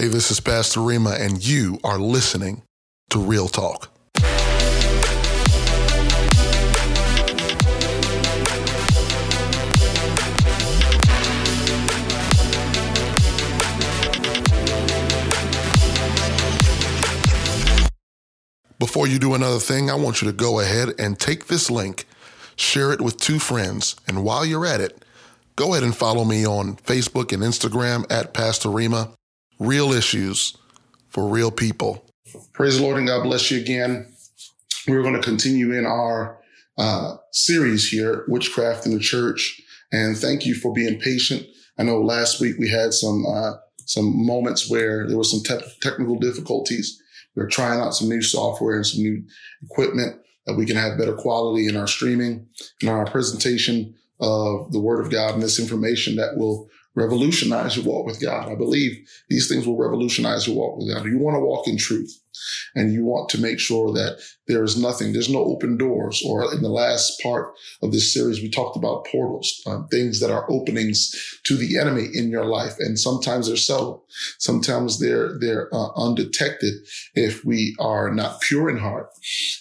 Hey, this is Pastor Rima, and you are listening to Real Talk. Before you do another thing, I want you to go ahead and take this link, share it with two friends, and while you're at it, go ahead and follow me on Facebook and Instagram at Pastor Rima. Real issues for real people. Praise the Lord and God bless you again. We're going to continue in our uh, series here, Witchcraft in the Church. And thank you for being patient. I know last week we had some uh, some moments where there were some te- technical difficulties. We are trying out some new software and some new equipment that we can have better quality in our streaming and our presentation of the Word of God and this information that will revolutionize your walk with God. I believe these things will revolutionize your walk with God. You want to walk in truth and you want to make sure that there is nothing, there's no open doors. Or in the last part of this series, we talked about portals, um, things that are openings to the enemy in your life. And sometimes they're subtle. Sometimes they're, they're uh, undetected if we are not pure in heart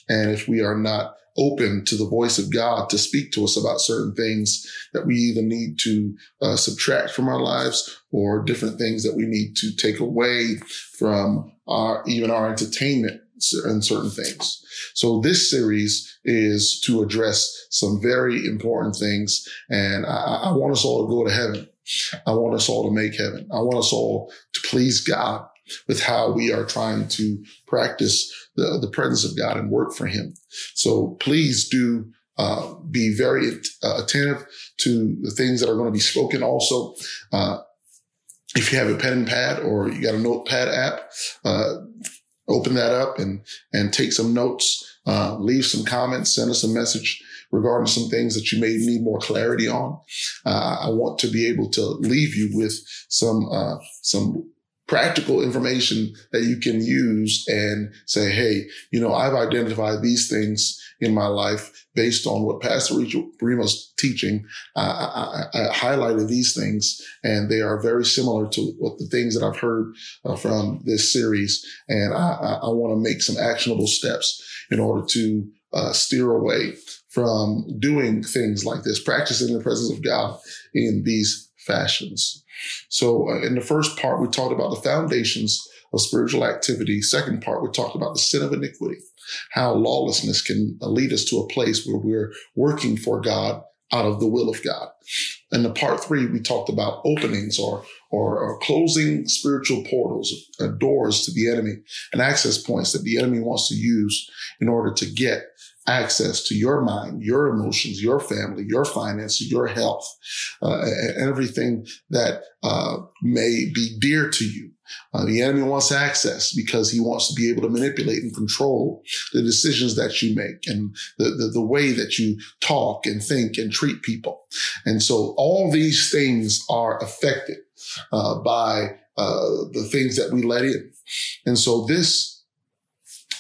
and if we are not open to the voice of God to speak to us about certain things that we either need to uh, subtract from our lives or different things that we need to take away from our even our entertainment and certain things. So this series is to address some very important things, and I, I want us all to go to heaven. I want us all to make heaven. I want us all to please God with how we are trying to practice the, the presence of God and work for Him. So please do uh, be very uh, attentive to the things that are going to be spoken. Also, uh, if you have a pen and pad or you got a notepad app, uh, open that up and and take some notes. Uh, leave some comments. Send us a message regarding some things that you may need more clarity on. Uh, I want to be able to leave you with some some practical information that you can use and say, Hey, you know, I've identified these things in my life based on what Pastor Rima's teaching. I, I, I, highlighted these things and they are very similar to what the things that I've heard uh, from this series. And I, I want to make some actionable steps in order to uh, steer away from doing things like this, practicing the presence of God in these fashions. So uh, in the first part, we talked about the foundations of spiritual activity. Second part, we talked about the sin of iniquity, how lawlessness can lead us to a place where we're working for God out of the will of God. In the part three, we talked about openings or, or, or closing spiritual portals, uh, doors to the enemy and access points that the enemy wants to use in order to get access to your mind, your emotions, your family, your finances, your health, uh, everything that uh, may be dear to you. Uh, the enemy wants access because he wants to be able to manipulate and control the decisions that you make and the, the, the way that you talk and think and treat people. And so all these things are affected uh, by uh, the things that we let in. And so this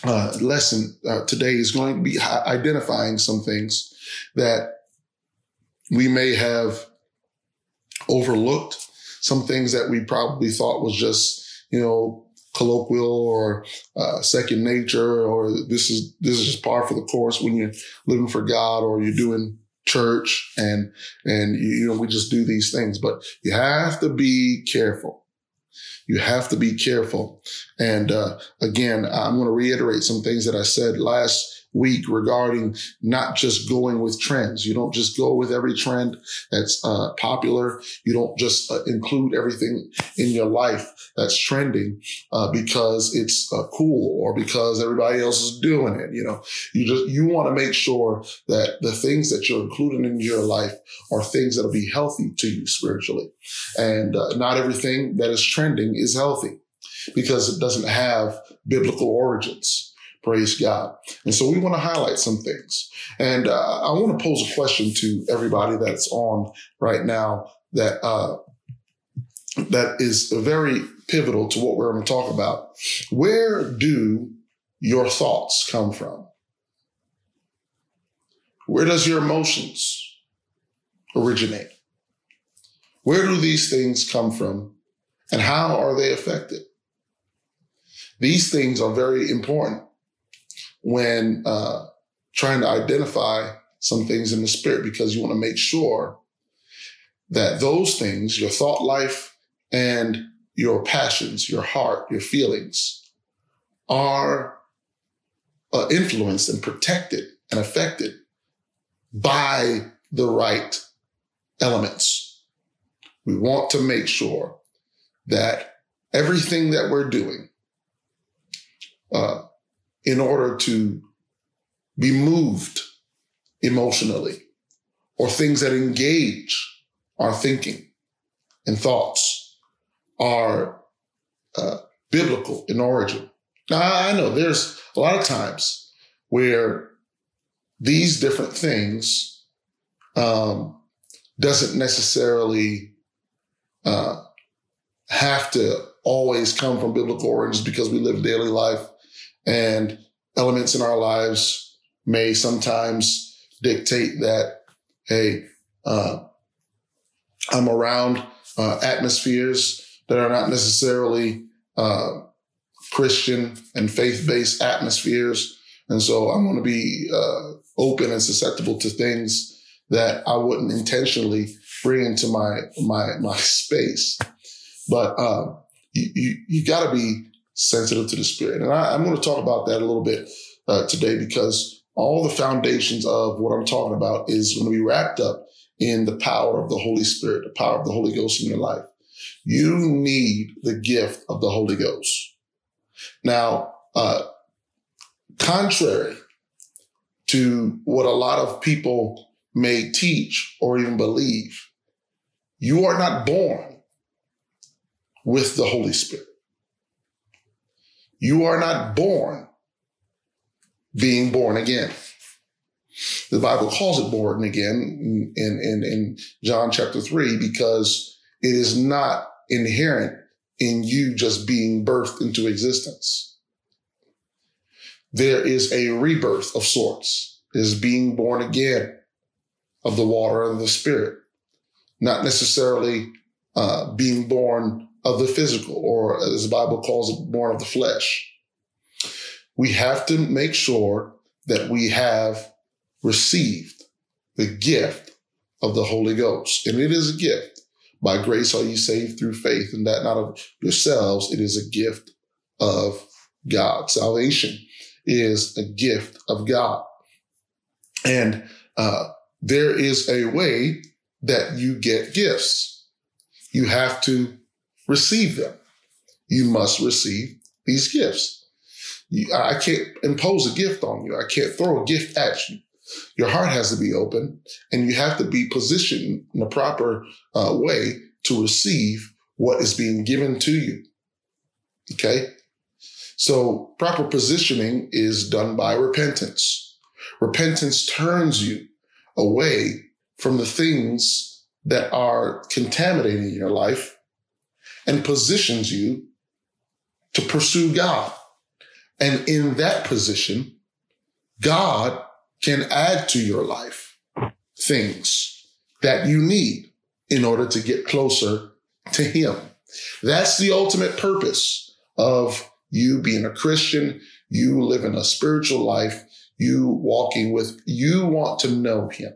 uh, lesson uh, today is going to be identifying some things that we may have overlooked, some things that we probably thought was just, you know, colloquial or uh, second nature, or this is this is just par for the course when you're living for God or you're doing church and and you, you know we just do these things. But you have to be careful you have to be careful. And uh, again, I'm going to reiterate some things that I said last week regarding not just going with trends. You don't just go with every trend that's uh, popular. You don't just uh, include everything in your life that's trending uh, because it's uh, cool or because everybody else is doing it. You know, you just you want to make sure that the things that you're including in your life are things that'll be healthy to you spiritually, and uh, not everything that is trending is healthy because it doesn't have biblical origins. Praise God. And so we want to highlight some things. And uh, I want to pose a question to everybody that's on right now that uh, that is very pivotal to what we're going to talk about. Where do your thoughts come from? Where does your emotions originate? Where do these things come from and how are they affected? These things are very important when uh, trying to identify some things in the spirit because you want to make sure that those things, your thought life and your passions, your heart, your feelings, are uh, influenced and protected and affected by the right elements. We want to make sure that everything that we're doing uh, in order to be moved emotionally or things that engage our thinking and thoughts are uh, biblical in origin. Now, I know there's a lot of times where these different things um, doesn't necessarily uh, have to always come from biblical origins because we live daily life and elements in our lives may sometimes dictate that, hey, uh, I'm around uh, atmospheres that are not necessarily uh, Christian and faith based atmospheres. And so I'm going to be uh, open and susceptible to things that I wouldn't intentionally bring into my my my space. But uh, you you, you got to be sensitive to the spirit, and I, am going to talk about that a little bit uh, today because all the foundations of what I'm talking about is going to be wrapped up in the power of the Holy Spirit, the power of the Holy Ghost in your life. You need the gift of the Holy Ghost. Now, uh, contrary to what a lot of people may teach or even believe, you are not born with the Holy Spirit. You are not born being born again. The Bible calls it born again in, in, in John chapter 3 because it is not inherent in you just being birthed into existence. There is a rebirth of sorts, is being born again of the water and the spirit, not necessarily uh, being born of the physical, or as the Bible calls it, born of the flesh. We have to make sure that we have received the gift of the Holy Ghost. And it is a gift. By grace are you saved through faith, and that not of yourselves, it is a gift of God. Salvation is a gift of God. And uh, there is a way that you get gifts. You have to receive them. You must receive these gifts. You, I can't impose a gift on you. I can't throw a gift at you. Your heart has to be open and you have to be positioned in a proper uh, way to receive what is being given to you. Okay. So proper positioning is done by repentance. Repentance turns you away from the things that are contaminating your life and positions you to pursue God. And in that position, God can add to your life things that you need in order to get closer to Him. That's the ultimate purpose of you being a Christian, you living a spiritual life, you walking with, you want to know Him.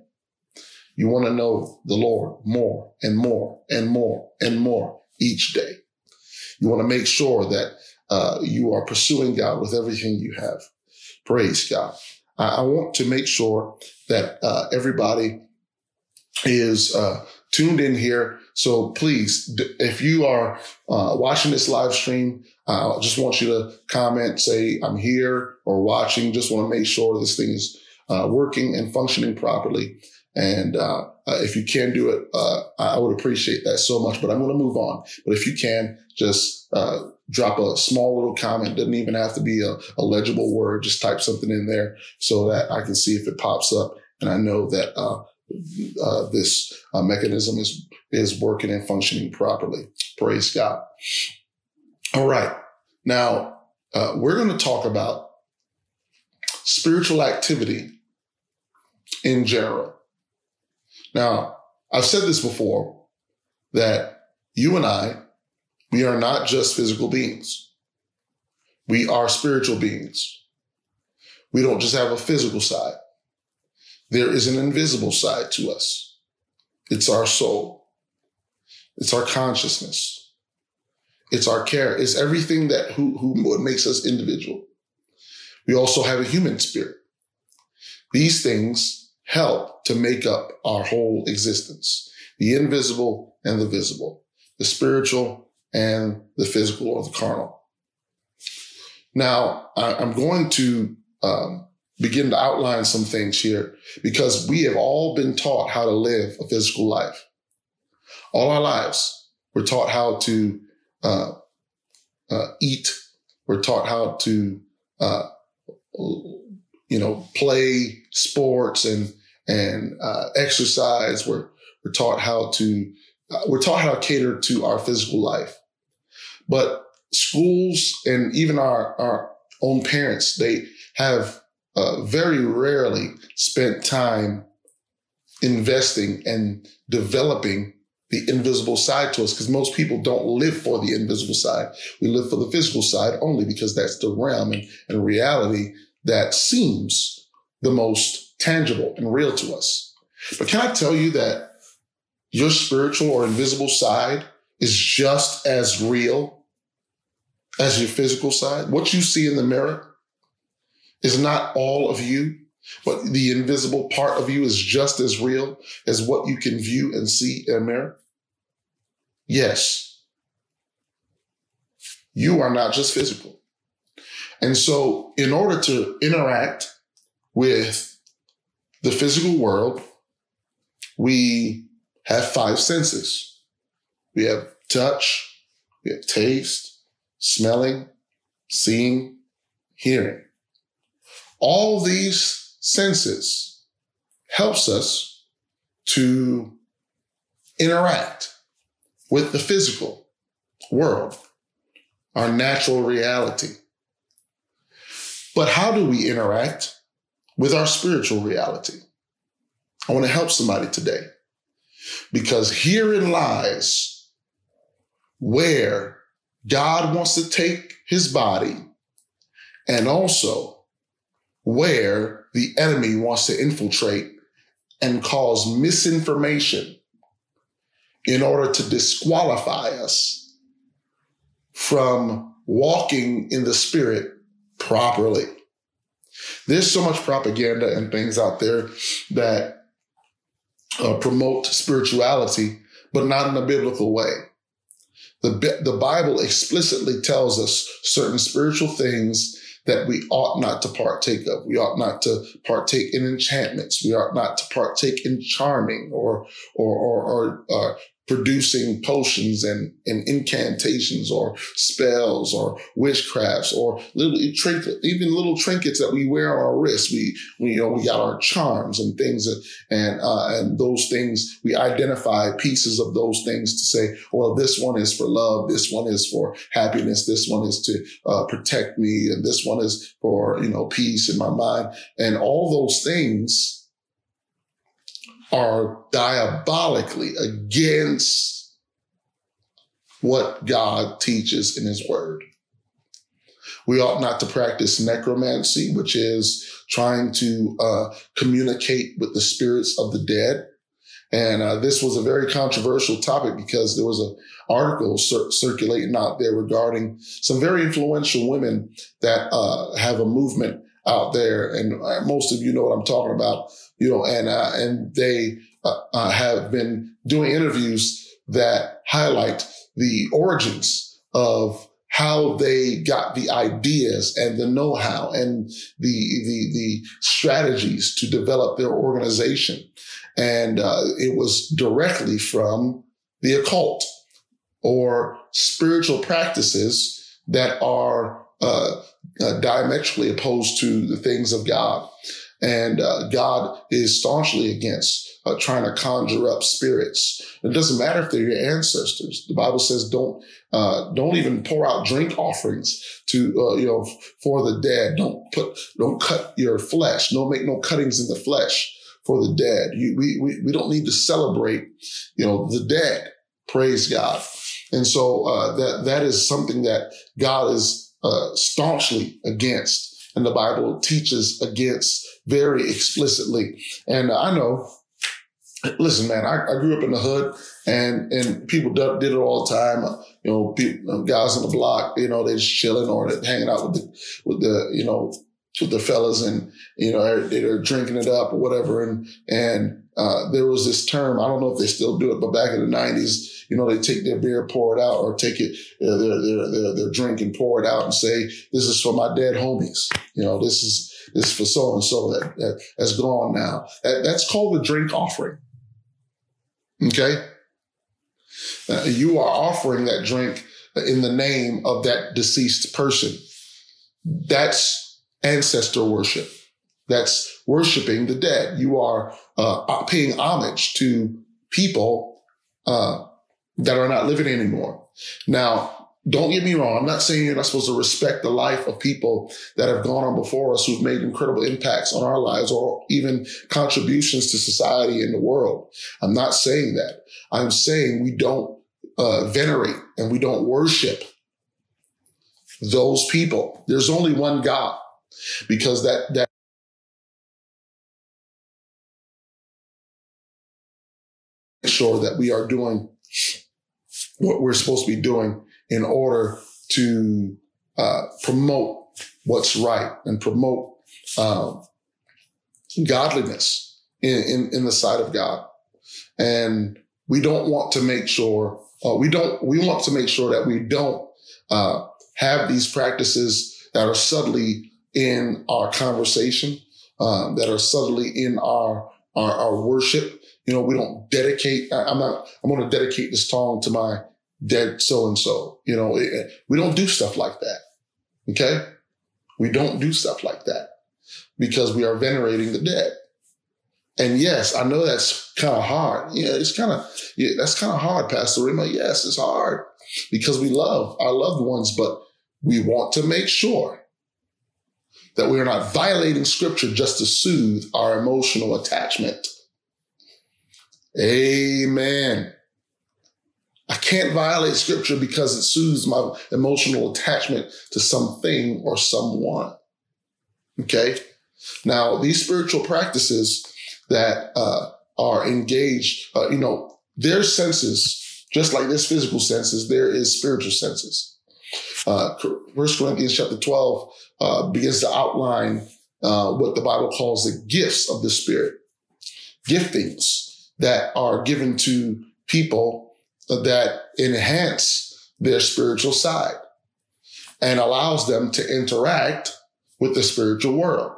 You want to know the Lord more and more and more and more each day. You want to make sure that uh, you are pursuing God with everything you have. Praise God. I, want to make sure that uh, everybody is uh, tuned in here. So please, if you are uh, watching this live stream, I just want you to comment, say I'm here or watching. Just want to make sure this thing is uh, working and functioning properly. And uh, uh, if you can do it, I would appreciate that so much. But I'm going to move on. But if you can, just drop a small little comment. Doesn't even have to be a, a, legible word. Just type something in there so that I can see if it pops up. And I know that uh, uh, this uh, mechanism is is working and functioning properly. Praise God. All right. Now uh, we're going to talk about spiritual activity in general. Now I've said this before that you and I we are not just physical beings. We are spiritual beings. We don't just have a physical side. There is an invisible side to us. It's our soul. It's our consciousness. It's our care. It's everything that who, who what makes us individual. We also have a human spirit. These things help to make up our whole existence. The invisible and the visible, the spiritual and the physical or the carnal. Now, I'm going to um, begin to outline some things here because we have all been taught how to live a physical life. All our lives, we're taught how to uh, uh, eat. We're taught how to, uh, you know, play sports and and uh, exercise. We're we're taught how to uh, we're taught how to cater to our physical life. But schools and even our our own parents, they have uh, very rarely spent time investing and developing the invisible side to us because most people don't live for the invisible side. We live for the physical side only because that's the realm and, and reality that seems the most tangible and real to us. But can I tell you that your spiritual or invisible side is just as real as your physical side? What you see in the mirror is not all of you, but the invisible part of you is just as real as what you can view and see in a mirror? Yes. You are not just physical. And so, in order to interact with the physical world, we have five senses. We have touch, we have taste, smelling, seeing, hearing all these senses helps us to interact with the physical world, our natural reality. But how do we interact with our spiritual reality? I want to help somebody today because herein lies where God wants to take his body and also where the enemy wants to infiltrate and cause misinformation in order to disqualify us from walking in the spirit properly. There's so much propaganda and things out there that uh, promote spirituality, but not in a biblical way. The, the Bible explicitly tells us certain spiritual things that we ought not to partake of. We ought not to partake in enchantments. We ought not to partake in charming or or or, or uh, producing potions and, and incantations or spells or witchcrafts or little even little trinkets that we wear on our wrists. We, we you know, we got our charms and things that, and, uh, and those things, we identify pieces of those things to say, well, this one is for love. This one is for happiness. This one is to uh, protect me. And this one is for, you know, peace in my mind. And all those things are diabolically against what God teaches in his word. We ought not to practice necromancy, which is trying to uh, communicate with the spirits of the dead. And uh, this was a very controversial topic because there was an article cir- circulating out there regarding some very influential women that uh, have a movement out there. And uh, most of you know what I'm talking about you know, and uh, and they uh, uh, have been doing interviews that highlight the origins of how they got the ideas and the know-how and the the the strategies to develop their organization, and uh, it was directly from the occult or spiritual practices that are uh, uh, diametrically opposed to the things of God. And uh, God is staunchly against uh, trying to conjure up spirits. It doesn't matter if they're your ancestors. The Bible says don't uh, don't even pour out drink offerings to uh, you know for the dead. Don't put don't cut your flesh. Don't make no cuttings in the flesh for the dead. You, we, we we don't need to celebrate you know the dead. Praise God. And so uh, that that is something that God is uh, staunchly against, and the Bible teaches against very explicitly. And I know, listen, man, I, I grew up in the hood, and and people did it all the time. You know, people, uh, guys on the block, you know, they just chilling or they're hanging out with the with the you know with the fellas, and you know they're drinking it up or whatever. And and uh, there was this term, I don't know if they still do it, but back in the '90s, you know, they take their beer, pour it out, or take it, uh, their, their, their, their drink and pour it out and say, this is for my dead homies. You know, this is, this is for so and so that, that has gone now. That, that's called a drink offering. Okay. Uh, you are offering that drink in the name of that deceased person. That's ancestor worship. That's worshiping the dead. You are uh, paying homage to people uh, that are not living anymore. Now, don't get me wrong. I'm not saying you're not supposed to respect the life of people that have gone on before us who've made incredible impacts on our lives or even contributions to society and the world. I'm not saying that. I'm saying we don't uh, venerate and we don't worship those people. There's only one God because that, that sure that we are doing what we're supposed to be doing in order to uh, promote what's right and promote um, godliness in, in, in, the sight of God. And we don't want to make sure, uh, we don't, we want to make sure that we don't uh, have these practices that are subtly in our conversation, um, that are subtly in our, our, our worship. You know, we don't dedicate, I'm not, I'm going to dedicate this song to my dead so and so. You know, it, we don't do stuff like that. Okay. We don't do stuff like that because we are venerating the dead. And yes, I know that's kind of hard. Yeah, it's kind of, yeah, that's kind of hard, Pastor Rima. Yes, it's hard because we love our loved ones, but we want to make sure that we are not violating scripture just to soothe our emotional attachment. Amen. I can't violate scripture because it soothes my emotional attachment to something or someone. Okay. Now, these spiritual practices that uh, are engaged, uh, you know, their senses, just like this physical senses, there is spiritual senses. Uh, First Corinthians chapter 12 uh, begins to outline uh, what the Bible calls the gifts of the Spirit, giftings that are given to people that enhance their spiritual side and allows them to interact with the spiritual world.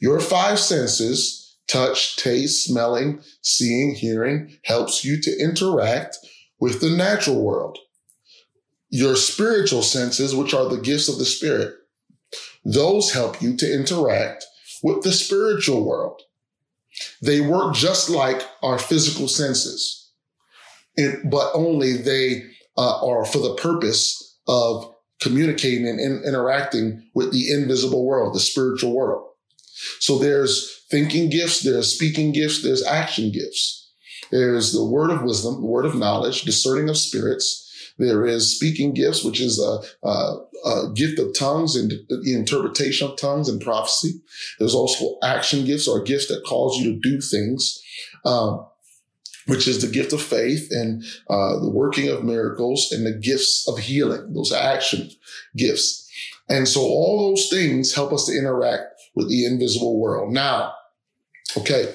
Your five senses, touch, taste, smelling, seeing, hearing, helps you to interact with the natural world. Your spiritual senses, which are the gifts of the spirit, those help you to interact with the spiritual world. They work just like our physical senses but only they uh, are for the purpose of communicating and in, interacting with the invisible world, the spiritual world. So there's thinking gifts, there's speaking gifts, there's action gifts. There's the word of wisdom, word of knowledge, discerning of spirits. There is speaking gifts, which is a, a, a gift of tongues and the interpretation of tongues and prophecy. There's also action gifts or gifts that cause you to do things. Um, which is the gift of faith and uh, the working of miracles and the gifts of healing, those action gifts. And so all those things help us to interact with the invisible world. Now, okay,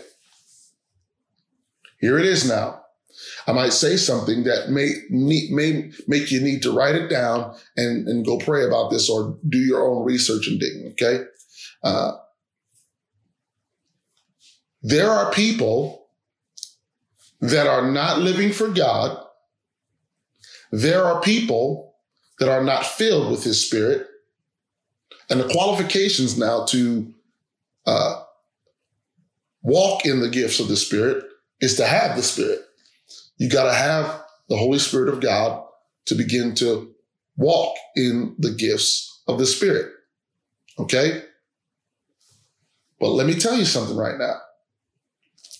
here it is now. I might say something that may need, may make you need to write it down and, and go pray about this or do your own research and digging. Okay. Uh, there are people that are not living for God. There are people that are not filled with his spirit. And the qualifications now to uh, walk in the gifts of the spirit is to have the spirit. You got to have the Holy Spirit of God to begin to walk in the gifts of the spirit. Okay? But let me tell you something right now.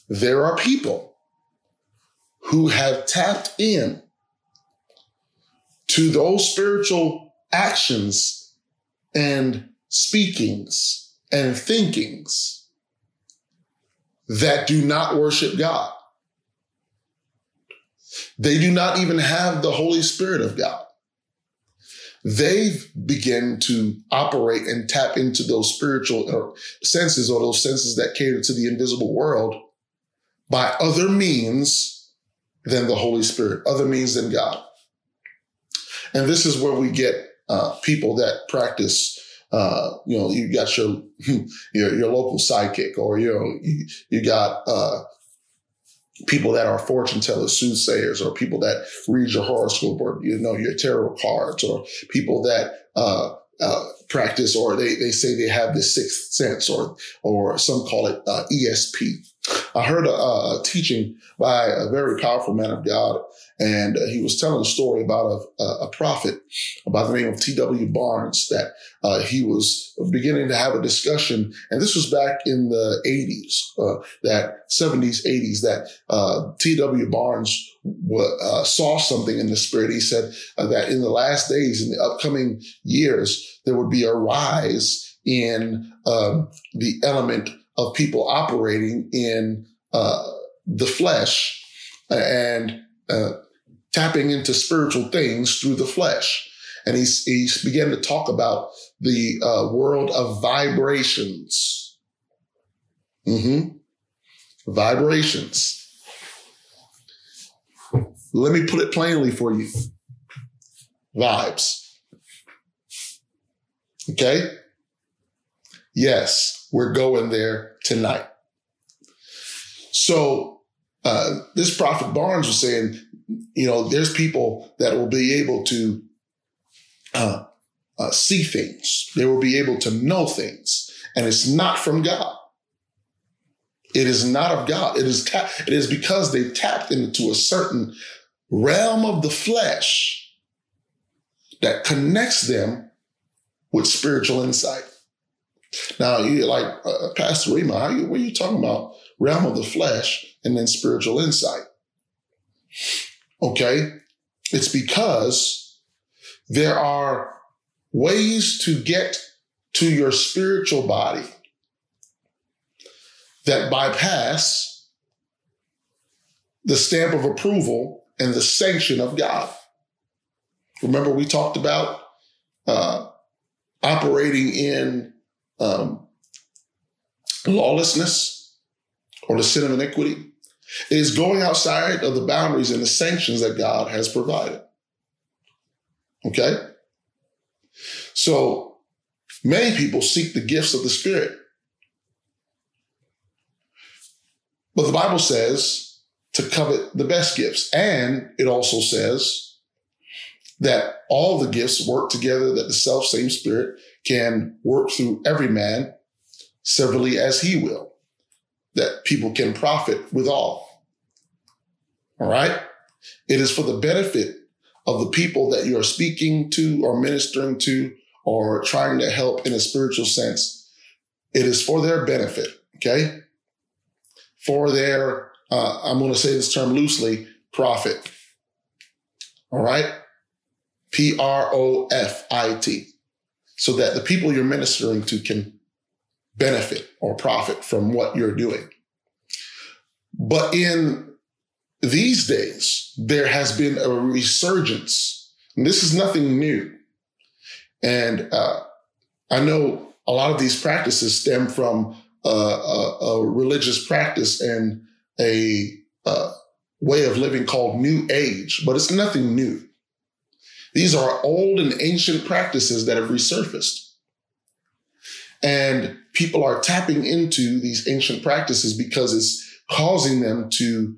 There are people who have tapped in to those spiritual actions and speakings and thinkings that do not worship God. They do not even have the Holy Spirit of God. They begin to operate and tap into those spiritual senses or those senses that cater to the invisible world by other means than the Holy Spirit, other means than God. And this is where we get uh, people that practice. Uh, you know, you got your your, your local psychic, or you know, you, you got uh, people that are fortune tellers, soothsayers, or people that read your horoscope, or you know, your tarot cards, or people that uh, uh, practice, or they they say they have the sixth sense, or or some call it uh, ESP. I heard a, a, teaching by a very powerful man of God, and uh, he was telling a story about a, a, prophet by the name of T.W. Barnes that uh, he was beginning to have a discussion, and this was back in the 80s, uh, that 70s, 80s, that uh, T.W. Barnes w- uh, saw something in the spirit. He said uh, that in the last days, in the upcoming years, there would be a rise in um, the element of people operating in uh, the flesh and uh, tapping into spiritual things through the flesh. And he, he's began to talk about the uh, world of vibrations. Mm-hmm. Vibrations. Let me put it plainly for you. Vibes. Okay? Yes, we're going there tonight. So uh, this prophet Barnes was saying, you know, there's people that will be able to uh, uh, see things. They will be able to know things, and it's not from God. It is not of God. It is ta- it is because they tapped into a certain realm of the flesh that connects them with spiritual insight. Now, you like uh, Pastor Rima, how you, what are you talking about? Realm of the flesh and then spiritual insight. Okay. It's because there are ways to get to your spiritual body that bypass the stamp of approval and the sanction of God. Remember, we talked about uh, operating in um, lawlessness or the sin of iniquity is going outside of the boundaries and the sanctions that God has provided. Okay? So many people seek the gifts of the Spirit. But the Bible says to covet the best gifts. And it also says that all the gifts work together, that the self same Spirit can work through every man severally as he will, that people can profit with all. All right? It is for the benefit of the people that you are speaking to or ministering to or trying to help in a spiritual sense. It is for their benefit, okay? For their, uh, I'm going to say this term loosely, profit. All right? P R O F I T so that the people you're ministering to can benefit or profit from what you're doing. But in these days, there has been a resurgence. And this is nothing new. And uh, I know a lot of these practices stem from a, a, a religious practice and a, a way of living called New Age, but it's nothing new. These are old and ancient practices that have resurfaced. And people are tapping into these ancient practices because it's causing them to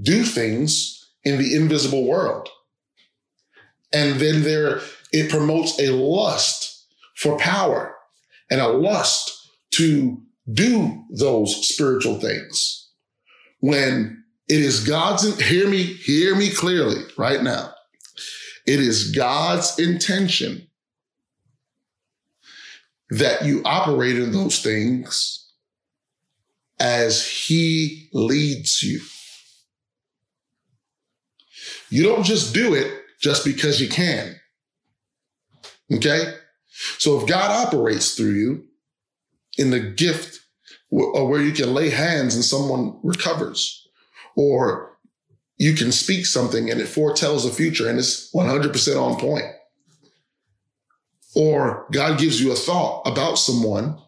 do things in the invisible world. And then there, it promotes a lust for power and a lust to do those spiritual things. When it is God's, hear me, hear me clearly right now. It is God's intention that you operate in those things as He leads you. You don't just do it just because you can. Okay? So if God operates through you in the gift or where you can lay hands and someone recovers, or you can speak something and it foretells the future and it's 100% on point. Or God gives you a thought about someone,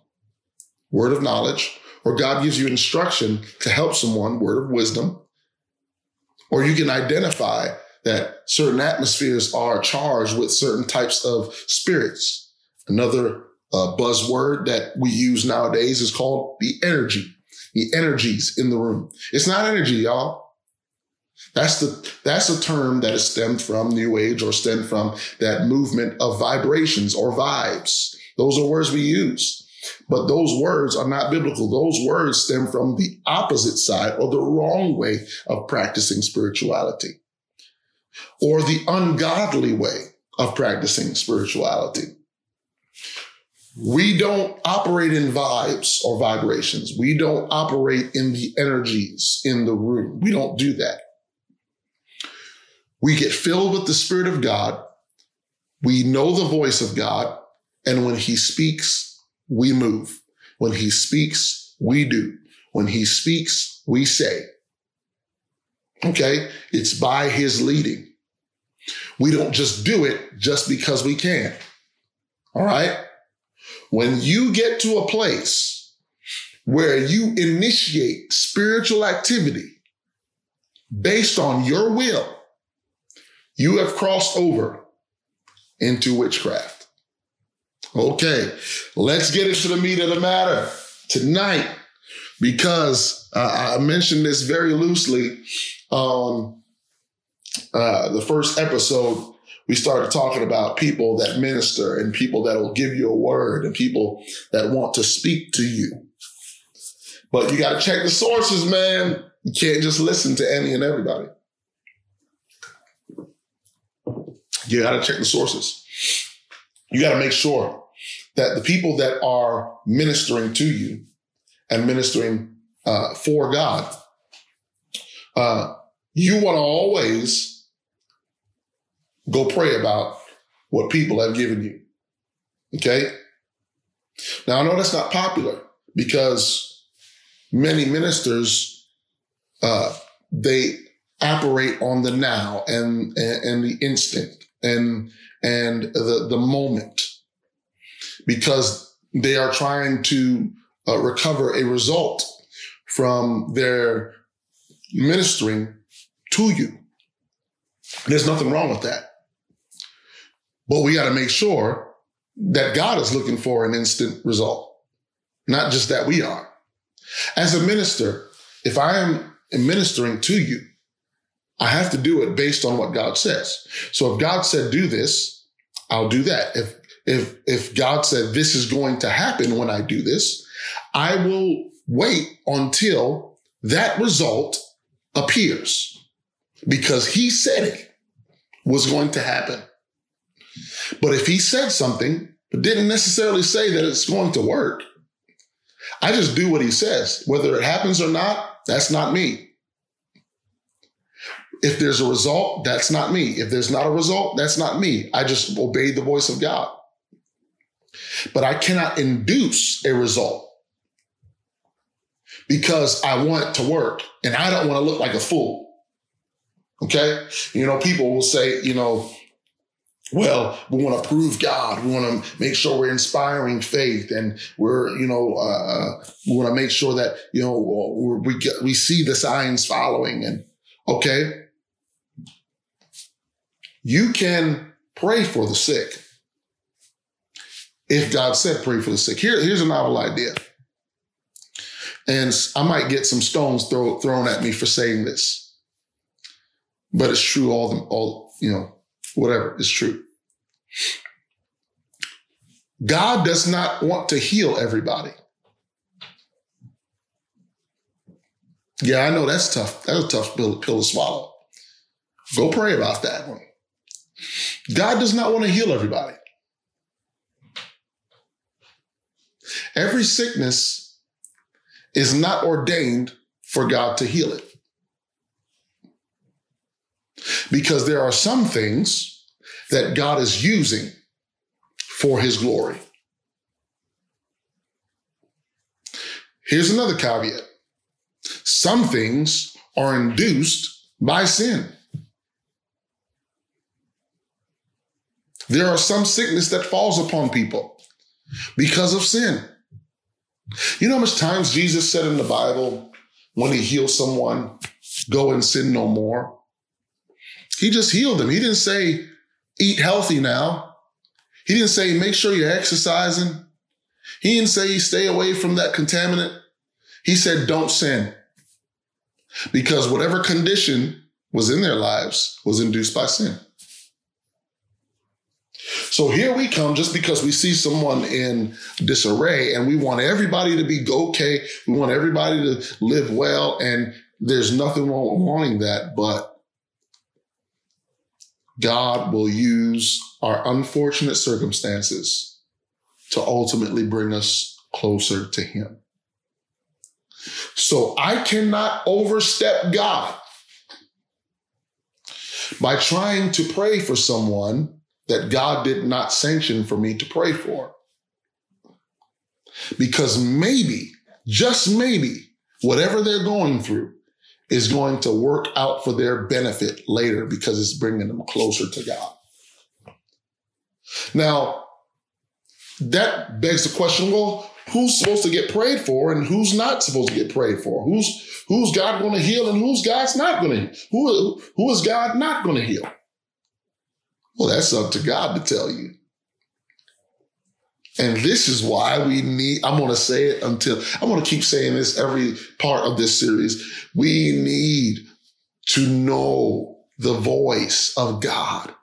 word of knowledge, or God gives you instruction to help someone, word of wisdom. Or you can identify that certain atmospheres are charged with certain types of spirits. Another uh, buzzword that we use nowadays is called the energy, the energies in the room. It's not energy, y'all. That's the that's a term that is stemmed from New Age or stemmed from that movement of vibrations or vibes. Those are words we use. But those words are not biblical. Those words stem from the opposite side or the wrong way of practicing spirituality or the ungodly way of practicing spirituality. We don't operate in vibes or vibrations. We don't operate in the energies in the room. We don't do that. We get filled with the Spirit of God. We know the voice of God. And when He speaks, we move. When He speaks, we do. When He speaks, we say. Okay? It's by His leading. We don't just do it just because we can. All right? When you get to a place where you initiate spiritual activity based on your will, you have crossed over into witchcraft. Okay, let's get into the meat of the matter tonight because uh, I mentioned this very loosely. Um, uh, the first episode, we started talking about people that minister and people that will give you a word and people that want to speak to you. But you got to check the sources, man. You can't just listen to any and everybody. You got to check the sources. You got to make sure that the people that are ministering to you and ministering uh, for God, uh, you want to always go pray about what people have given you. Okay. Now I know that's not popular because many ministers, uh, they operate on the now and, and, and the instant and and the the moment because they are trying to uh, recover a result from their ministering to you. There's nothing wrong with that. But we got to make sure that God is looking for an instant result, not just that we are. As a minister, if I am ministering to you, I have to do it based on what God says. So if God said do this, I'll do that. If if if God said this is going to happen when I do this, I will wait until that result appears because he said it was going to happen. But if he said something but didn't necessarily say that it's going to work, I just do what he says. Whether it happens or not, that's not me. If there's a result, that's not me. If there's not a result, that's not me. I just obeyed the voice of God. But I cannot induce a result because I want to work and I don't want to look like a fool. Okay. You know, people will say, you know, well, we want to prove God. We want to make sure we're inspiring faith, and we're, you know, uh, we want to make sure that you know we get, we see the signs following. And okay, you can pray for the sick. If God said pray for the sick. Here, here's a novel idea. And I might get some stones throw, thrown at me for saying this. But it's true, all the all, you know, whatever, it's true. God does not want to heal everybody. Yeah, I know that's tough. That's a tough pill, pill to swallow. Go pray about that one. God does not want to heal everybody. Every sickness is not ordained for God to heal it. Because there are some things that God is using for his glory. Here's another caveat some things are induced by sin. There are some sickness that falls upon people because of sin. You know how much times Jesus said in the Bible when he healed someone, go and sin no more? He just healed them. He didn't say, eat healthy now. He didn't say, make sure you're exercising. He didn't say, stay away from that contaminant. He said, don't sin. Because whatever condition was in their lives was induced by sin. So here we come just because we see someone in disarray and we want everybody to be okay. We want everybody to live well. And there's nothing wrong with wanting that, but God will use our unfortunate circumstances to ultimately bring us closer to Him. So I cannot overstep God by trying to pray for someone that God did not sanction for me to pray for. Because maybe, just maybe, whatever they're going through is going to work out for their benefit later because it's bringing them closer to God. Now, that begs the question well, who's supposed to get prayed for and who's not supposed to get prayed for? Who's who's God going to heal and who's God's not going to who who is God not going to heal? Well, that's up to God to tell you. And this is why we need, I'm going to say it until, I'm going to keep saying this every part of this series. We need to know the voice of God.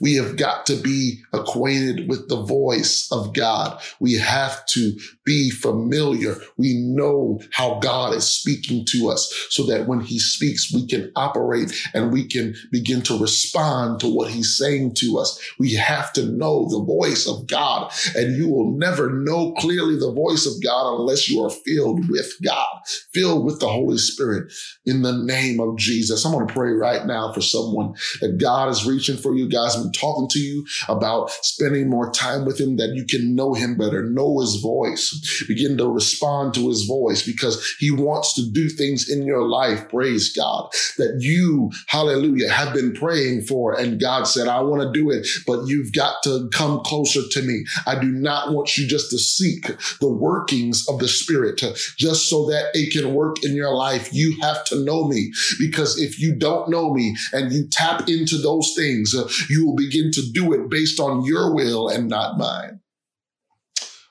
We have got to be acquainted with the voice of God. We have to be familiar. We know how God is speaking to us so that when he speaks, we can operate and we can begin to respond to what he's saying to us. We have to know the voice of God and you will never know clearly the voice of God unless you are filled with God, filled with the Holy Spirit in the name of Jesus. I'm going to pray right now for someone that God is reaching for you guys. I'm talking to you about spending more time with him that you can know him better, know his voice begin to respond to his voice because he wants to do things in your life. Praise God that you, hallelujah, have been praying for. And God said, I want to do it, but you've got to come closer to me. I do not want you just to seek the workings of the spirit just so that it can work in your life. You have to know me because if you don't know me and you tap into those things, uh, you will begin to do it based on your will and not mine.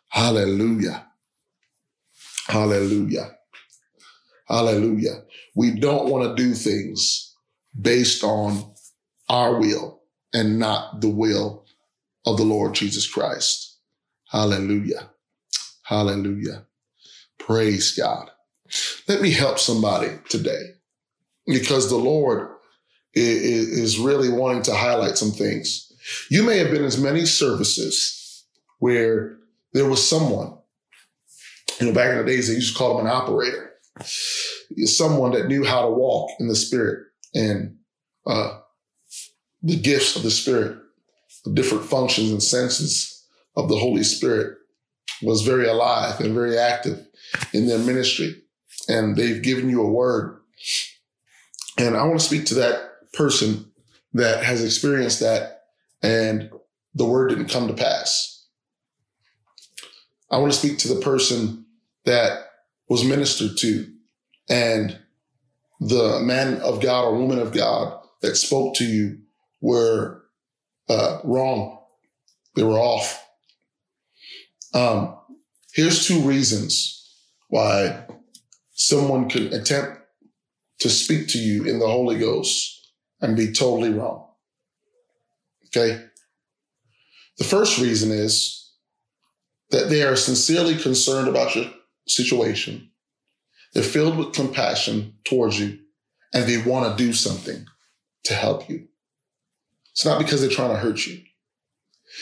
Hallelujah. Hallelujah. Hallelujah. We don't want to do things based on our will and not the will of the Lord Jesus Christ. Hallelujah. Hallelujah. Praise God. Let me help somebody today because the Lord is really wanting to highlight some things. You may have been in as many services where there was someone you know, back in the days, they used to call them an operator. Someone that knew how to walk in the spirit and uh, the gifts of the spirit, the different functions and senses of the Holy Spirit was very alive and very active in their ministry. And they've given you a word. And I want to speak to that person that has experienced that and the word didn't come to pass. I want to speak to the person that was ministered to and the man of God or woman of God that spoke to you were uh, wrong. They were off. Um, here's two reasons why someone could attempt to speak to you in the Holy Ghost and be totally wrong. Okay. The first reason is that they are sincerely concerned about your situation. They're filled with compassion towards you and they want to do something to help you. It's not because they're trying to hurt you.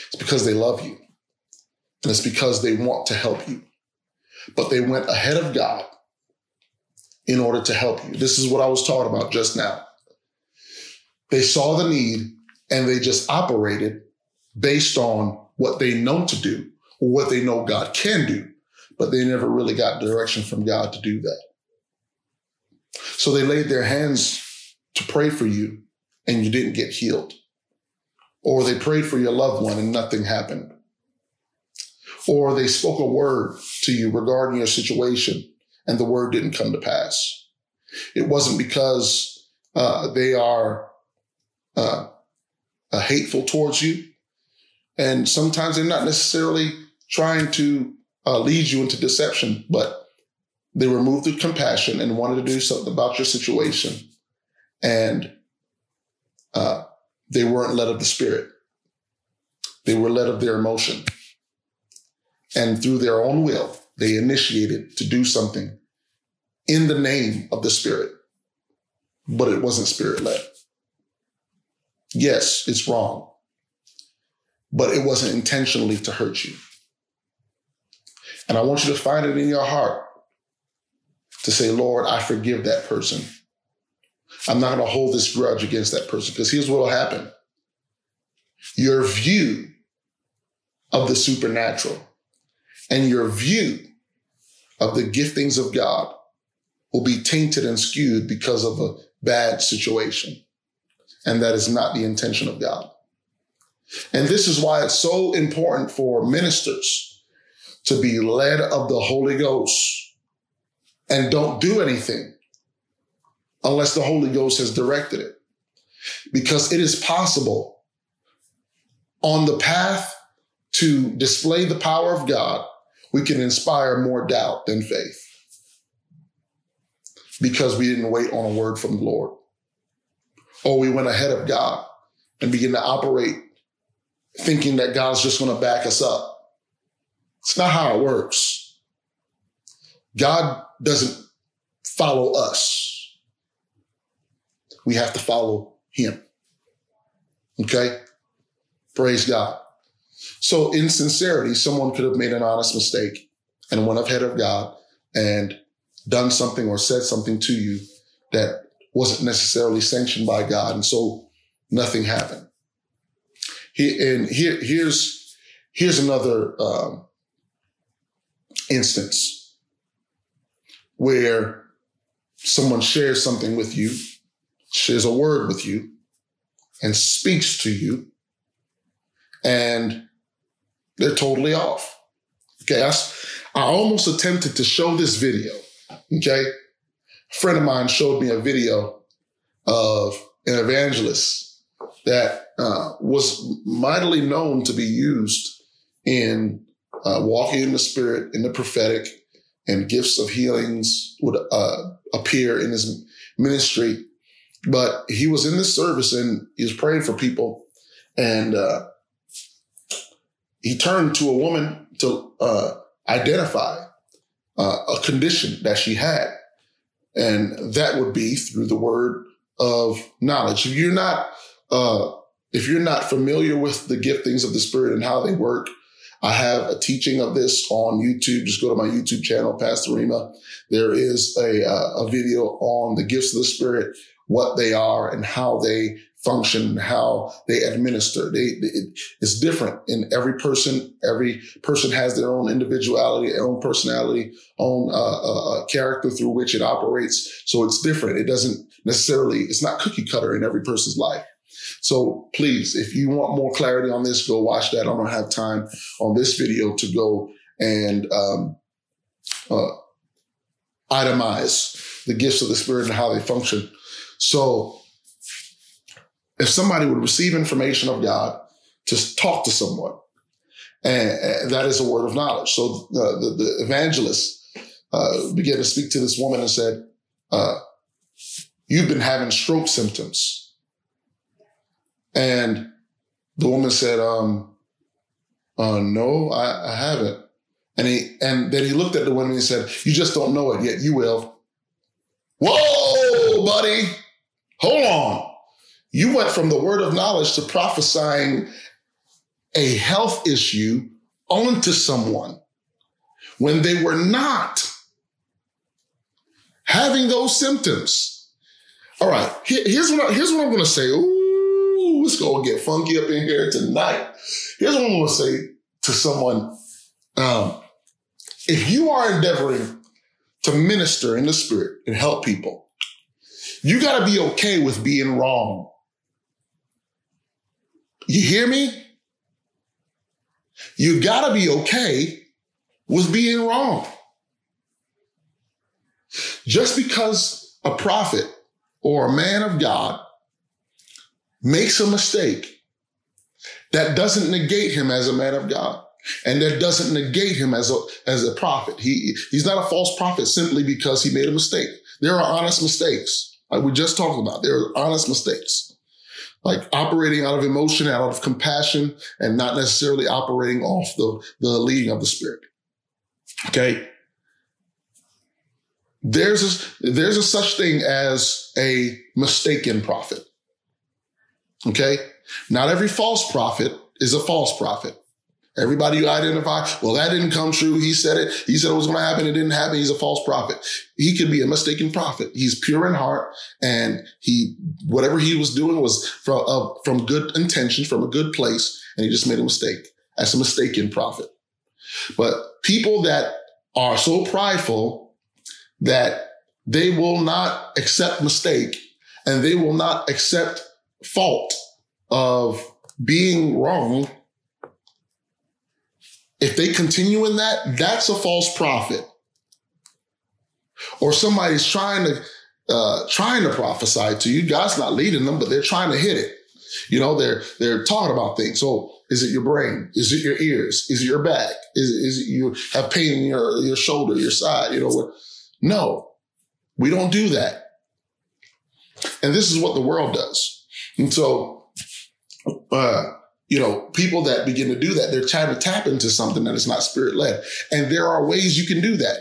It's because they love you. And it's because they want to help you. But they went ahead of God in order to help you. This is what I was taught about just now. They saw the need and they just operated based on what they know to do or what they know God can do, but they never really got direction from God to do that. So they laid their hands to pray for you and you didn't get healed. Or they prayed for your loved one and nothing happened. Or they spoke a word to you regarding your situation and the word didn't come to pass. It wasn't because uh, they are uh, uh, hateful towards you. And sometimes they're not necessarily trying to uh, lead you into deception, but they were moved with compassion and wanted to do something about your situation. And uh, they weren't led of the spirit. They were led of their emotion. And through their own will, they initiated to do something in the name of the spirit, but it wasn't spirit led. Yes, it's wrong, but it wasn't intentionally to hurt you. And I want you to find it in your heart to say, Lord, I forgive that person. I'm not going to hold this grudge against that person because here's what will happen. Your view of the supernatural and your view of the giftings of God will be tainted and skewed because of a bad situation. And that is not the intention of God. And this is why it's so important for ministers to be led of the Holy Ghost and don't do anything unless the Holy Ghost has directed it. Because it is possible on the path to display the power of God, we can inspire more doubt than faith because we didn't wait on a word from the Lord. Or we went ahead of God and began to operate thinking that God's just going to back us up. It's not how it works. God doesn't follow us. We have to follow him. Okay? Praise God. So in sincerity, someone could have made an honest mistake and went ahead of God and done something or said something to you that wasn't necessarily sanctioned by God. And so nothing happened. He, and here, here's, here's another um, instance where someone shares something with you, shares a word with you, and speaks to you, and they're totally off. Okay, I, I almost attempted to show this video Okay. Friend of mine showed me a video of an evangelist that uh, was mightily known to be used in uh, walking in the spirit, in the prophetic, and gifts of healings would uh, appear in his ministry. But he was in this service and he was praying for people, and uh, he turned to a woman to uh, identify uh, a condition that she had. And that would be through the word of knowledge. If you're not, uh, if you're not familiar with the giftings of the spirit and how they work, I have a teaching of this on YouTube. Just go to my YouTube channel, Pastor Rima. There is a, uh, a video on the gifts of the spirit, what they are and how they function, and how they administer. They, it, it's different in every person. Every person has their own individuality, their own personality, own uh, uh, uh, character through which it operates. So it's different. It doesn't necessarily, it's not cookie cutter in every person's life. So please, if you want more clarity on this, go watch that. I don't have time on this video to go and um, uh, itemize the gifts of the spirit and how they function. So if somebody would receive information of God to talk to someone, and, that is a word of knowledge. So uh, the, the evangelist uh, began to speak to this woman and said, uh, You've been having stroke symptoms. And the woman said, um, uh, No, I, I haven't. And he and then he looked at the woman and he said, You just don't know it yet. You will. Whoa, buddy. Hold on. You went from the word of knowledge to prophesying a health issue onto someone when they were not having those symptoms. All right, here's what I, here's what I'm going to say. Ooh, it's gonna get funky up in here tonight. Here's what I'm gonna say to someone. Um, if you are endeavoring to minister in the spirit and help people, you gotta be okay with being wrong. You hear me? You gotta be okay with being wrong. Just because a prophet or a man of God makes a mistake, that doesn't negate him as a man of God. And that doesn't negate him as a, as a prophet. He, he's not a false prophet simply because he made a mistake. There are honest mistakes. Like we just talked about, there are honest mistakes. Like operating out of emotion, out of compassion, and not necessarily operating off the, the leading of the spirit. Okay. There's a, there's a such thing as a mistaken prophet. Okay. Not every false prophet is a false prophet. Everybody you identify, well, that didn't come true. He said it. He said it was going to happen. It didn't happen. He's a false prophet. He could be a mistaken prophet. He's pure in heart, and he whatever he was doing was from uh, from good intention, from a good place, and he just made a mistake. That's a mistaken prophet. But people that are so prideful that they will not accept mistake and they will not accept fault of being wrong if they continue in that, that's a false prophet. Or somebody's trying to uh, trying to prophesy to you. God's not leading them, but they're trying to hit it. You know, they're they're talking about things. So is it your brain? Is it your ears? Is it your back? Is, is it you have pain in your, your shoulder, your side? You know, what? no, we don't do that. And this is what the world does. And so, uh, you know, people that begin to do that, they're trying to tap into something that is not spirit led. And there are ways you can do that.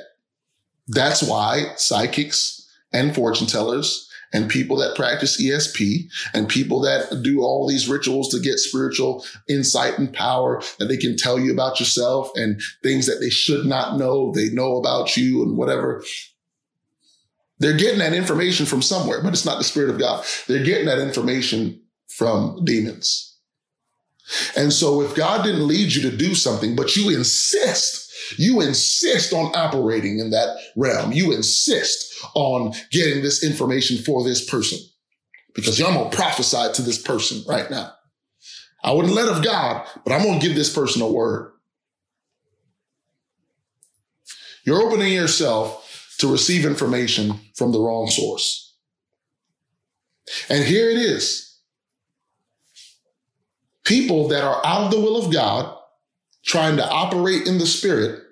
That's why psychics and fortune tellers and people that practice ESP and people that do all these rituals to get spiritual insight and power that they can tell you about yourself and things that they should not know, they know about you and whatever. They're getting that information from somewhere, but it's not the spirit of God. They're getting that information from demons. And so if God didn't lead you to do something, but you insist, you insist on operating in that realm. You insist on getting this information for this person because I'm going to prophesy to this person right now. I wouldn't let of God, but I'm going to give this person a word. You're opening yourself to receive information from the wrong source. And here it is people that are out of the will of God, trying to operate in the spirit,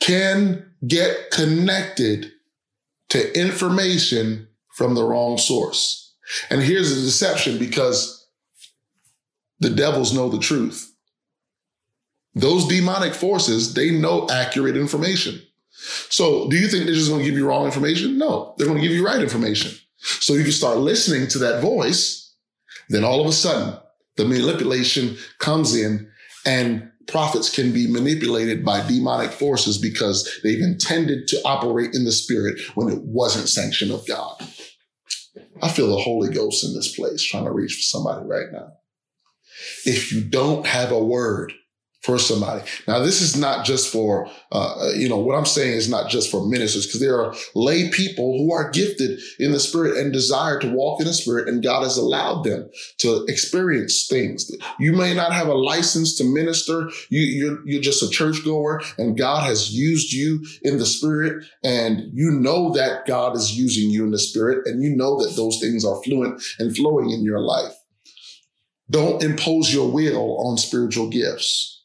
can get connected to information from the wrong source. And here's the deception because the devils know the truth. Those demonic forces, they know accurate information. So do you think they're just going to give you wrong information? No, they're going to give you right information. So you can start listening to that voice then all of a sudden, the manipulation comes in and prophets can be manipulated by demonic forces because they've intended to operate in the spirit when it wasn't sanctioned of God. I feel the Holy Ghost in this place trying to reach for somebody right now. If you don't have a word for somebody. Now, this is not just for, uh, you know, what I'm saying is not just for ministers, because there are lay people who are gifted in the spirit and desire to walk in the spirit, and God has allowed them to experience things. You may not have a license to minister. You, you're, you're just a churchgoer, and God has used you in the spirit, and you know that God is using you in the spirit, and you know that those things are fluent and flowing in your life. Don't impose your will on spiritual gifts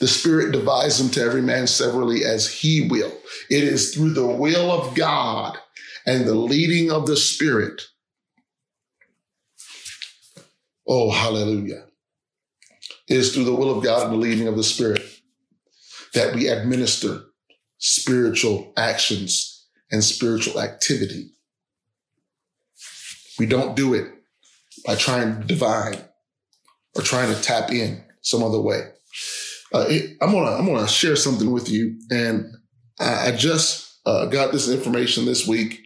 The Spirit divides them to every man severally as he will. It is through the will of God and the leading of the Spirit. Oh, hallelujah. It is through the will of God and the leading of the Spirit that we administer spiritual actions and spiritual activity. We don't do it by trying to divine or trying to tap in some other way. Uh, I'm gonna I'm gonna share something with you, and I, I just uh, got this information this week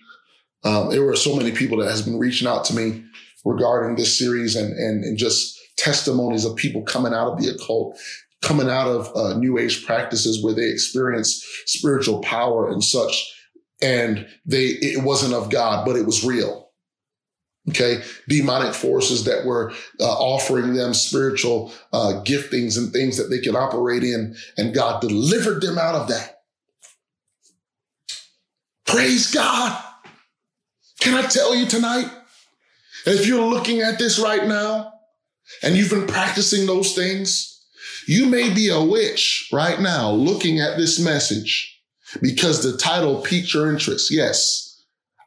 Um, there were so many people that has been reaching out to me regarding this series and, and, and just testimonies of people coming out of the occult, coming out of uh, new age practices where they experience spiritual power and such. And they, it wasn't of God, but it was real. Okay. Demonic forces that were uh, offering them spiritual uh, giftings and things that they could operate in. And God delivered them out of that. Praise God. Can I tell you tonight? If you're looking at this right now and you've been practicing those things, you may be a witch right now looking at this message because the title piqued your interest. Yes.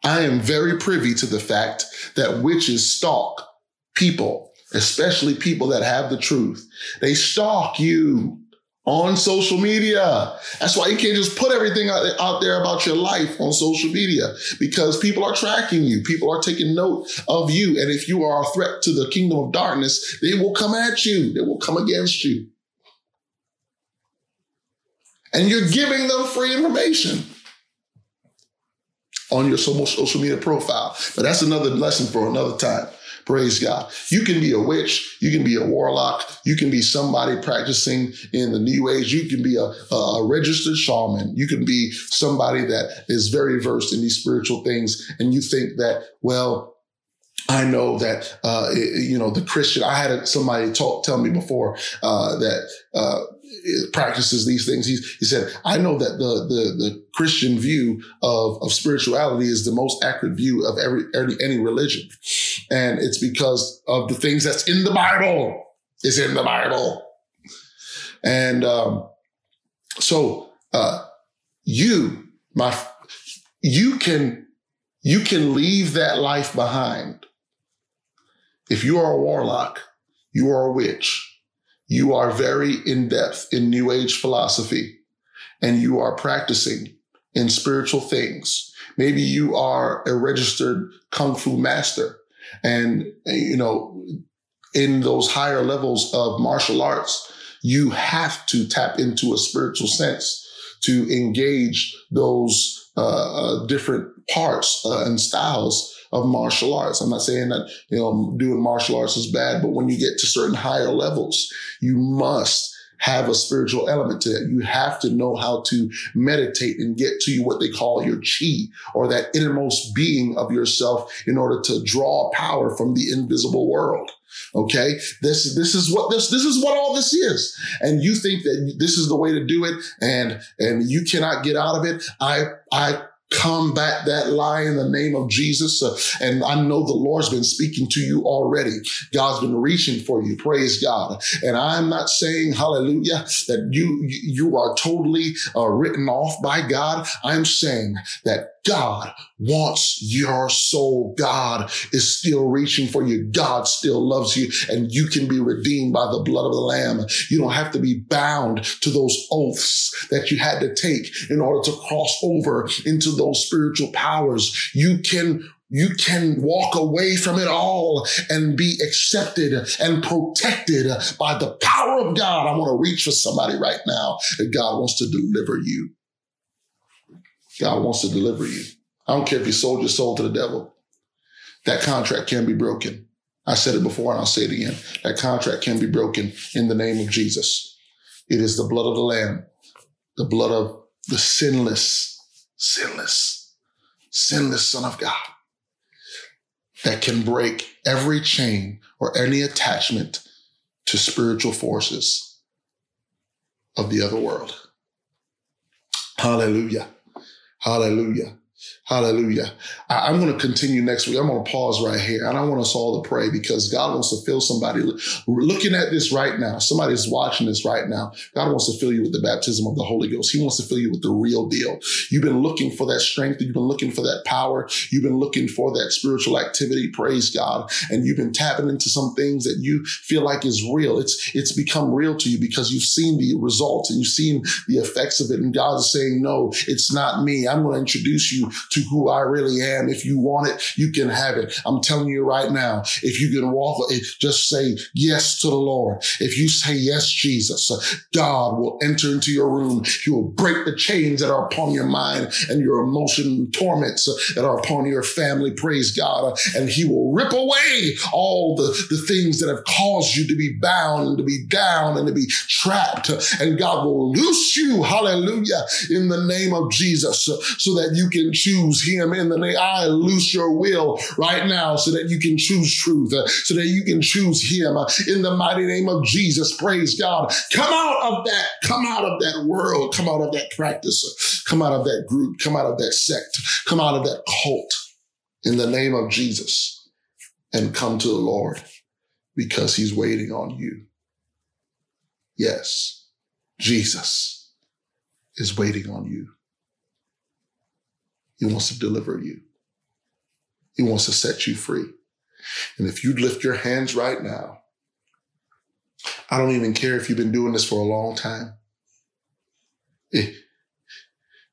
I am very privy to the fact that witches stalk people, especially people that have the truth. They stalk you on social media. That's why you can't just put everything out there about your life on social media because people are tracking you. People are taking note of you. And if you are a threat to the kingdom of darkness, they will come at you. They will come against you. And you're giving them free information on your social media profile. But that's another lesson for another time. Praise God. You can be a witch. You can be a warlock. You can be somebody practicing in the new age. You can be a, a registered shaman. You can be somebody that is very versed in these spiritual things. And you think that, well, I know that uh, you know the Christian. I had somebody talk tell me before uh, that uh, practices these things. He, he said, I know that the, the, the Christian view of, of spirituality is the most accurate view of every, every, any religion. And it's because of the things that's in the Bible. Is in the Bible. And, um, so, uh, you, my, you can, you can leave that life behind. If you are a warlock, you are a witch you are very in depth in New Age philosophy and you are practicing in spiritual things. Maybe you are a registered Kung Fu master and, you know, in those higher levels of martial arts, you have to tap into a spiritual sense to engage those uh, uh different parts uh, and styles of martial arts. I'm not saying that, you know, doing martial arts is bad, but when you get to certain higher levels, you must have a spiritual element to it. You have to know how to meditate and get to what they call your chi or that innermost being of yourself in order to draw power from the invisible world. Okay. This, this is what this, this is what all this is. And you think that this is the way to do it and, and you cannot get out of it. I, I combat that lie in the name of Jesus. Uh, and I know the Lord's been speaking to you already. God's been reaching for you. Praise God. And I'm not saying hallelujah that you, you are totally uh, written off by God. I'm saying that God wants your soul. God is still reaching for you. God still loves you and you can be redeemed by the blood of the lamb. You don't have to be bound to those oaths that you had to take in order to cross over into those spiritual powers. You can you can walk away from it all and be accepted and protected by the power of God. I want to reach for somebody right now that God wants to deliver you. God wants to deliver you. I don't care if you sold your soul to the devil. That contract can be broken. I said it before and I'll say it again. That contract can be broken in the name of Jesus. It is the blood of the Lamb, the blood of the sinless, sinless, sinless Son of God that can break every chain or any attachment to spiritual forces of the other world. Hallelujah. Hallelujah. Hallelujah. I, am going to continue next week. I'm going to pause right here and I want us all to pray because God wants to fill somebody looking at this right now. Somebody's watching this right now. God wants to fill you with the baptism of the Holy Ghost. He wants to fill you with the real deal. You've been looking for that strength. You've been looking for that power. You've been looking for that spiritual activity. Praise God. And you've been tapping into some things that you feel like is real. It's, it's become real to you because you've seen the results and you've seen the effects of it. And God is saying, no, it's not me. I'm going to introduce you to to who I really am. If you want it, you can have it. I'm telling you right now, if you can walk, eh, just say yes to the Lord. If you say yes, Jesus, uh, God will enter into your room. He will break the chains that are upon your mind and your emotion torments uh, that are upon your family. Praise God. Uh, and he will rip away all the, the things that have caused you to be bound and to be down and to be trapped. And God will loose you. Hallelujah. In the name of Jesus so that you can choose him in the name. I loose your will right now so that you can choose truth, uh, so that you can choose him uh, in the mighty name of Jesus. Praise God. Come out of that. Come out of that world. Come out of that practice. Uh, come out of that group. Come out of that sect. Come out of that cult in the name of Jesus and come to the Lord because he's waiting on you. Yes, Jesus is waiting on you. He wants to deliver you. He wants to set you free. And if you lift your hands right now, I don't even care if you've been doing this for a long time. If,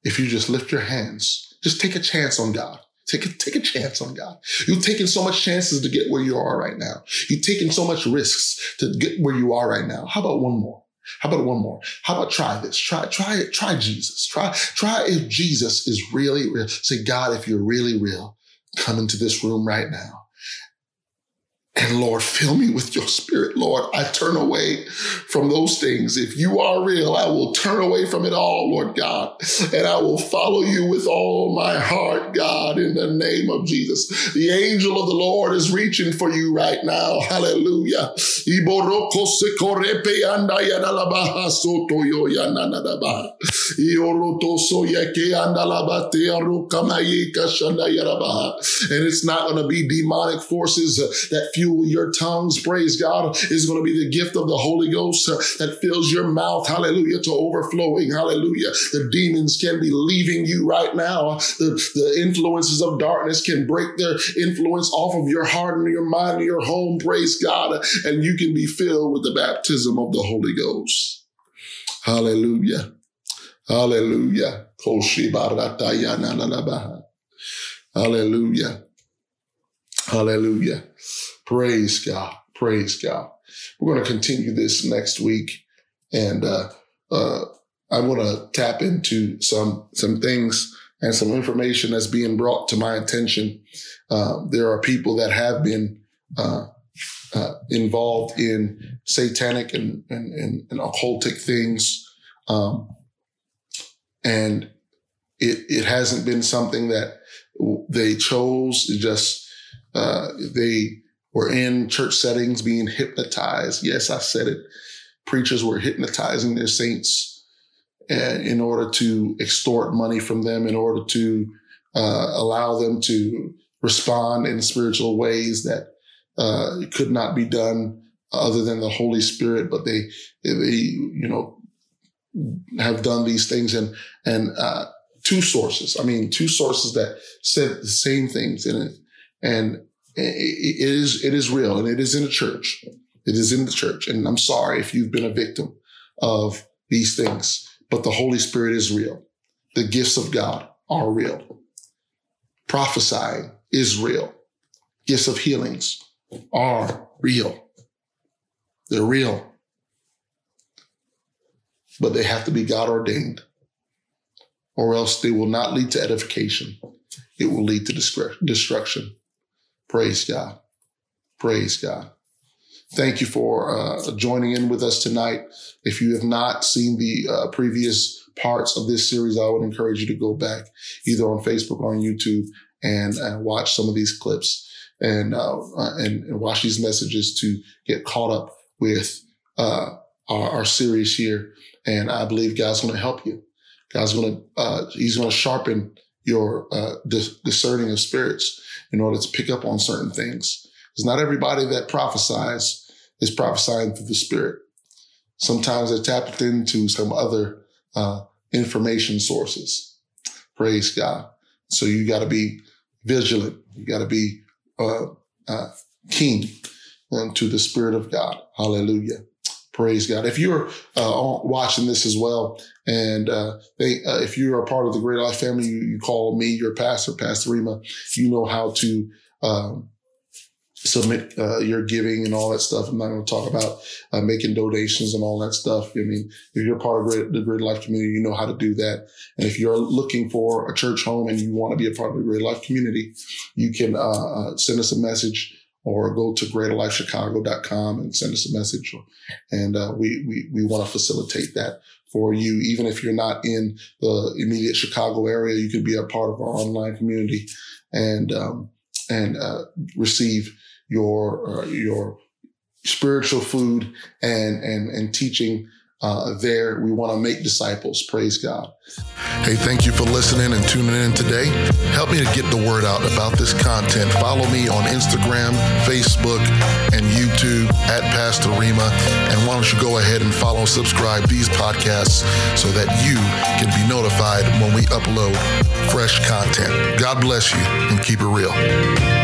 if you just lift your hands, just take a chance on God. Take a, take a chance on God. You've taken so much chances to get where you are right now. You've taken so much risks to get where you are right now. How about one more? How about one more? How about try this? Try, try it. Try Jesus. Try, try if Jesus is really real. Say, God, if you're really real, come into this room right now and Lord, fill me with your spirit, Lord. I turn away from those things. If you are real, I will turn away from it all, Lord God, and I will follow you with all my heart, God, in the name of Jesus. The angel of the Lord is reaching for you right now. Hallelujah. And it's not going to be demonic forces that your tongues, praise God, is going to be the gift of the Holy Ghost that fills your mouth, hallelujah, to overflowing, hallelujah. The demons can be leaving you right now. The, the influences of darkness can break their influence off of your heart and your mind and your home, praise God, and you can be filled with the baptism of the Holy Ghost. Hallelujah. Hallelujah. Hallelujah. Hallelujah. Praise God. Praise God. We're going to continue this next week. And uh, uh, I want to tap into some, some things and some information that's being brought to my attention. Uh, there are people that have been uh, uh, involved in satanic and, and, and, and occultic things. Um, and it, it hasn't been something that they chose. It just, uh, they, were in church settings being hypnotized. Yes, I said it. Preachers were hypnotizing their saints uh, in order to extort money from them, in order to uh, allow them to respond in spiritual ways that uh, could not be done other than the Holy Spirit. But they, they, you know, have done these things and and uh, two sources. I mean, two sources that said the same things, and and it is it is real and it is in the church. It is in the church. And I'm sorry if you've been a victim of these things, but the Holy Spirit is real. The gifts of God are real. Prophesying is real. Gifts of healings are real. They're real. But they have to be God ordained, or else they will not lead to edification. It will lead to destruction. Praise God. Praise God. Thank you for uh, joining in with us tonight. If you have not seen the uh, previous parts of this series, I would encourage you to go back either on Facebook or on YouTube and, and watch some of these clips and, uh, uh and, and watch these messages to get caught up with uh, our, our, series here. And I believe God's going to help you. God's going to uh, He's going to sharpen your dis- discerning of spirits in order to pick up on certain things. Because not everybody that prophesies is prophesying through the Spirit. Sometimes they're tapped into some other uh, information sources. Praise God. So you got to be vigilant. You got to be uh, uh, keen um, to the Spirit of God. Hallelujah. Praise God. If you're uh, watching this as well, and uh, they, uh, if you're a part of the Greater Life family, you, you call me your pastor, Pastor Rima. You know how to um, submit uh, your giving and all that stuff. I'm not going to talk about uh, making donations and all that stuff. I mean, if you're part of great, the Greater Life community, you know how to do that. And if you're looking for a church home and you want to be a part of the Greater Life community, you can uh, send us a message or go to greaterlifechicago.com and send us a message. And uh, we, we, we want to facilitate that for you. Even if you're not in the immediate Chicago area, you can be a part of our online community and, um, and uh, receive your, uh, your spiritual food and, and, and teaching uh, there. We want to make disciples. Praise God. Hey, thank you for listening and tuning in today. Help me to get the word out about this content. Follow me on Instagram, Facebook, and YouTube at Pastor Rima. And why don't you go ahead and follow and subscribe these podcasts so that you can be notified when we upload fresh content. God bless you and keep it real.